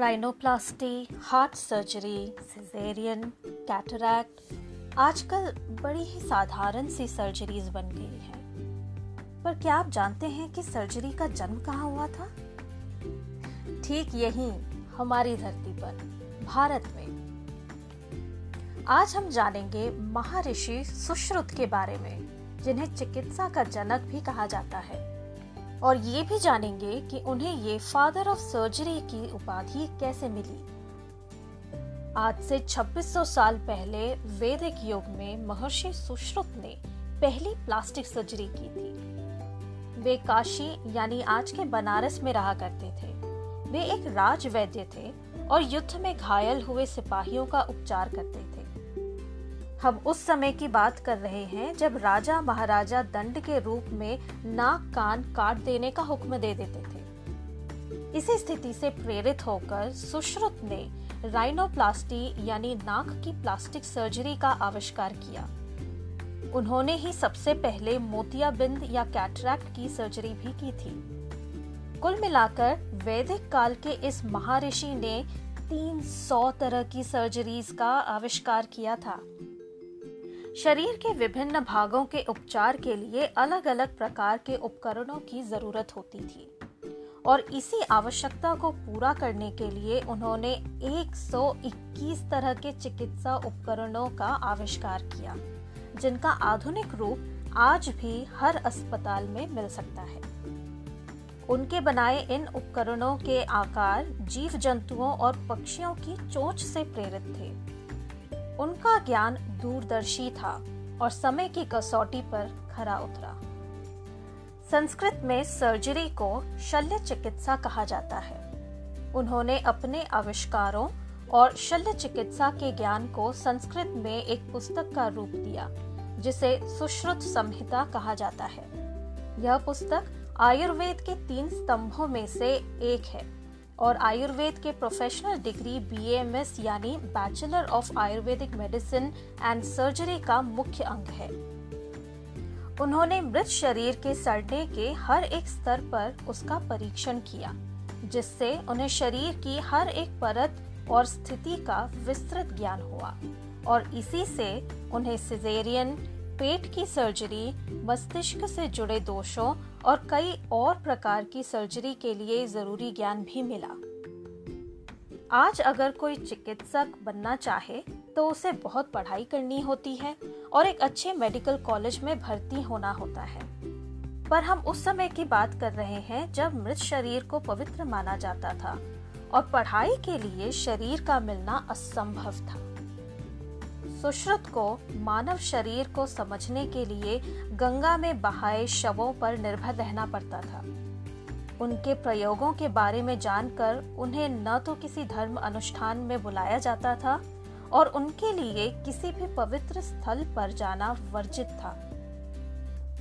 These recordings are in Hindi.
Rhinoplasty heart surgery caesarean cataract आजकल बड़ी ही साधारण सी सर्जरीज बन गई हैं। पर क्या आप जानते हैं कि सर्जरी का जन्म कहाँ हुआ था? ठीक यही हमारी धरती पर, भारत में। आज हम जानेंगे महर्षि सुश्रुत के बारे में, जिन्हें चिकित्सा का जनक भी कहा जाता है। और ये भी जानेंगे कि उन्हें ये फादर ऑफ़ सर्जरी की उपाधि कैसे मिली। आज से 2600 साल पहले वैदिक युग में महर्षि सुश्रुत ने पहली प्लास्टिक सर्जरी की थी। वे काशी यानी आज के बनारस में रहा करते थे। वे एक राज वैद्य थे और युद्ध में घायल हुए सिपाहियों का उपचार करते थे। हम उस समय की बात कर रहे हैं जब राजा महाराजा दंड के रूप में नाक कान काट देने का हुक्म दे देते थे। इसी स्थिति से प्रेरित होकर सुश्रुत ने राइनोप्लास्टी यानी नाक की प्लास्टिक सर्जरी का आविष्कार किया। उन्होंने ही सबसे पहले मोतियाबिंद या कैटरैक्ट की सर्जरी भी की थी। कुल मिलाकर वैदिक काल के इस महर्षि ने 300 तरह की सर्जरीज का आविष्कार किया था। शरीर के विभिन्न भागों के उपचार के लिए अलग अलग प्रकार के उपकरणों की ज़रूरत होती थी। और इसी आवश्यकता को पूरा करने के लिए उन्होंने 121 तरह के चिकित्सा उपकरणों का आविष्कार किया, जिनका आधुनिक रूप आज भी हर अस्पताल में मिल सकता है। उनके बनाए इन उपकरणों के आकार जीव जंतुओं और पक्षियों की चोंच से प्रेरित थे। उनका ज्ञान दूरदर्शी था और समय की कसौटी पर खरा उतरा। संस्कृत में सर्जरी को शल्य चिकित्सा कहा जाता है। उन्होंने अपने आविष्कारों और शल्य चिकित्सा के ज्ञान को संस्कृत में एक पुस्तक का रूप दिया, जिसे सुश्रुत संहिता कहा जाता है। यह पुस्तक आयुर्वेद के तीन स्तंभों में से एक है। और आयुर्वेद के प्रोफेशनल डिग्री बीएमएस यानी bachelor of Ayurvedic medicine and surgery का मुख्य अंग है। उन्होंने मृत शरीर के सड़ने के हर एक स्तर पर उसका परीक्षण किया, जिससे उन्हें शरीर की हर एक परत और स्थिति का विस्तृत ज्ञान हुआ और इसी से उन्हें सिजेरियन पेट की सर्जरी मस्तिष्क से जुड़े दोषों और कई और प्रकार की सर्जरी के लिए ज़रूरी ज्ञान भी मिला। आज अगर कोई चिकित्सक बनना चाहे तो उसे बहुत पढ़ाई करनी होती है और एक अच्छे मेडिकल कॉलेज में भर्ती होना होता है। पर हम उस समय की बात कर रहे हैं जब मृत शरीर को पवित्र माना जाता था और पढ़ाई के लिए शरीर का मिलना असंभव था। सुश्रुत को मानव शरीर को समझने के लिए गंगा में बहाए शवों पर निर्भर रहना पड़ता था। उनके प्रयोगों के बारे में जानकर उन्हें न तो किसी धर्म अनुष्ठान में बुलाया जाता था और उनके लिए किसी भी पवित्र स्थल पर जाना वर्जित था।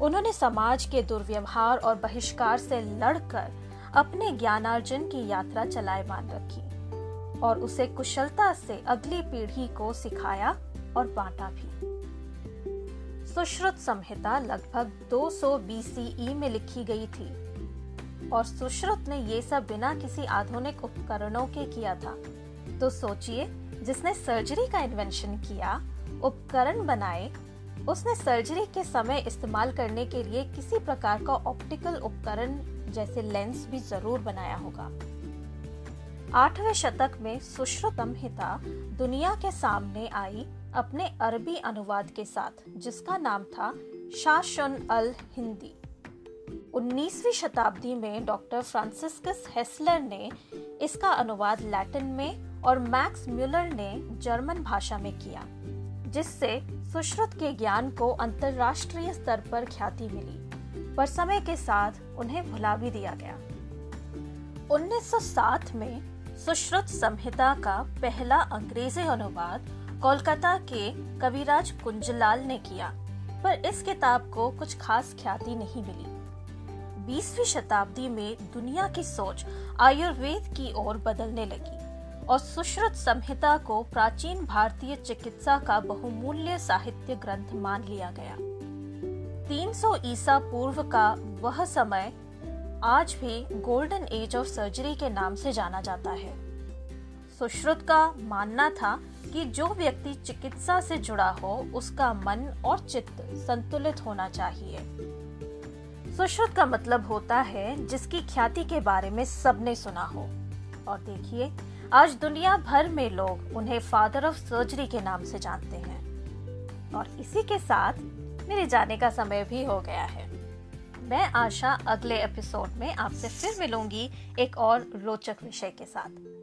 उन्होंने समाज के दुर्व्यवहार और बहिष्कार से लड़कर अपने ज्ञानार्जन की यात्रा चलायमान रखी और उसे कुशलता से अगली पीढ़ी को सिखाया और बांटा भी। सुश्रुत संहिता लगभग 200 सौ बीसीई में लिखी गई थी, और सुश्रुत ने ये सब बिना किसी आधुनिक उपकरणों के किया था। तो सोचिए, जिसने सर्जरी का इन्वेंशन किया, उपकरण बनाए, उसने सर्जरी के समय इस्तेमाल करने के लिए किसी प्रकार का ऑप्टिकल उपकरण जैसे लेंस भी ज़रूर बनाया होगा। आठवें शतक में सुश्रुत संहिता दुनिया के सामने आई अपने अरबी अनुवाद के साथ, जिसका नाम था शाशन अल हिंदी। 19वीं शताब्दी में डॉक्टर फ्रांसिस्कस हेसलर ने इसका अनुवाद लैटिन में और मैक्स म्यूलर ने जर्मन भाषा में किया, जिससे सुश्रुत के ज्ञान को अंतरराष्ट्रीय स्तर पर ख्याति मिली, पर समय के साथ उन्हें भुला भी दिया गया। 1907 में सुश्रुत संहिता का पहला अंग्रेज़ी अनुवाद कोलकाता के कविराज कुंजलाल ने किया, पर इस किताब को कुछ खास ख्याति नहीं मिली। 20वीं शताब्दी में दुनिया की सोच आयुर्वेद की ओर बदलने लगी और सुश्रुत संहिता को प्राचीन भारतीय चिकित्सा का बहुमूल्य साहित्य ग्रंथ मान लिया गया। 300 ईसा पूर्व का वह समय आज भी गोल्डन एज ऑफ़ सर्जरी के नाम से जाना जाता है। सुश्रुत का मानना था कि जो व्यक्ति चिकित्सा से जुड़ा हो, उसका मन और चित्त संतुलित होना चाहिए। सुश्रुत का मतलब होता है, जिसकी ख्याति के बारे में सबने सुना हो। और देखिए, आज दुनिया भर में लोग उन्हें फादर ऑफ़ सर्जरी के नाम से जानते हैं। और इसी के साथ मेरे जाने का समय भी हो गया है। मैं आशा अगले एपिसोड में आपसे फिर मिलूँगी एक और रोचक विषय के साथ।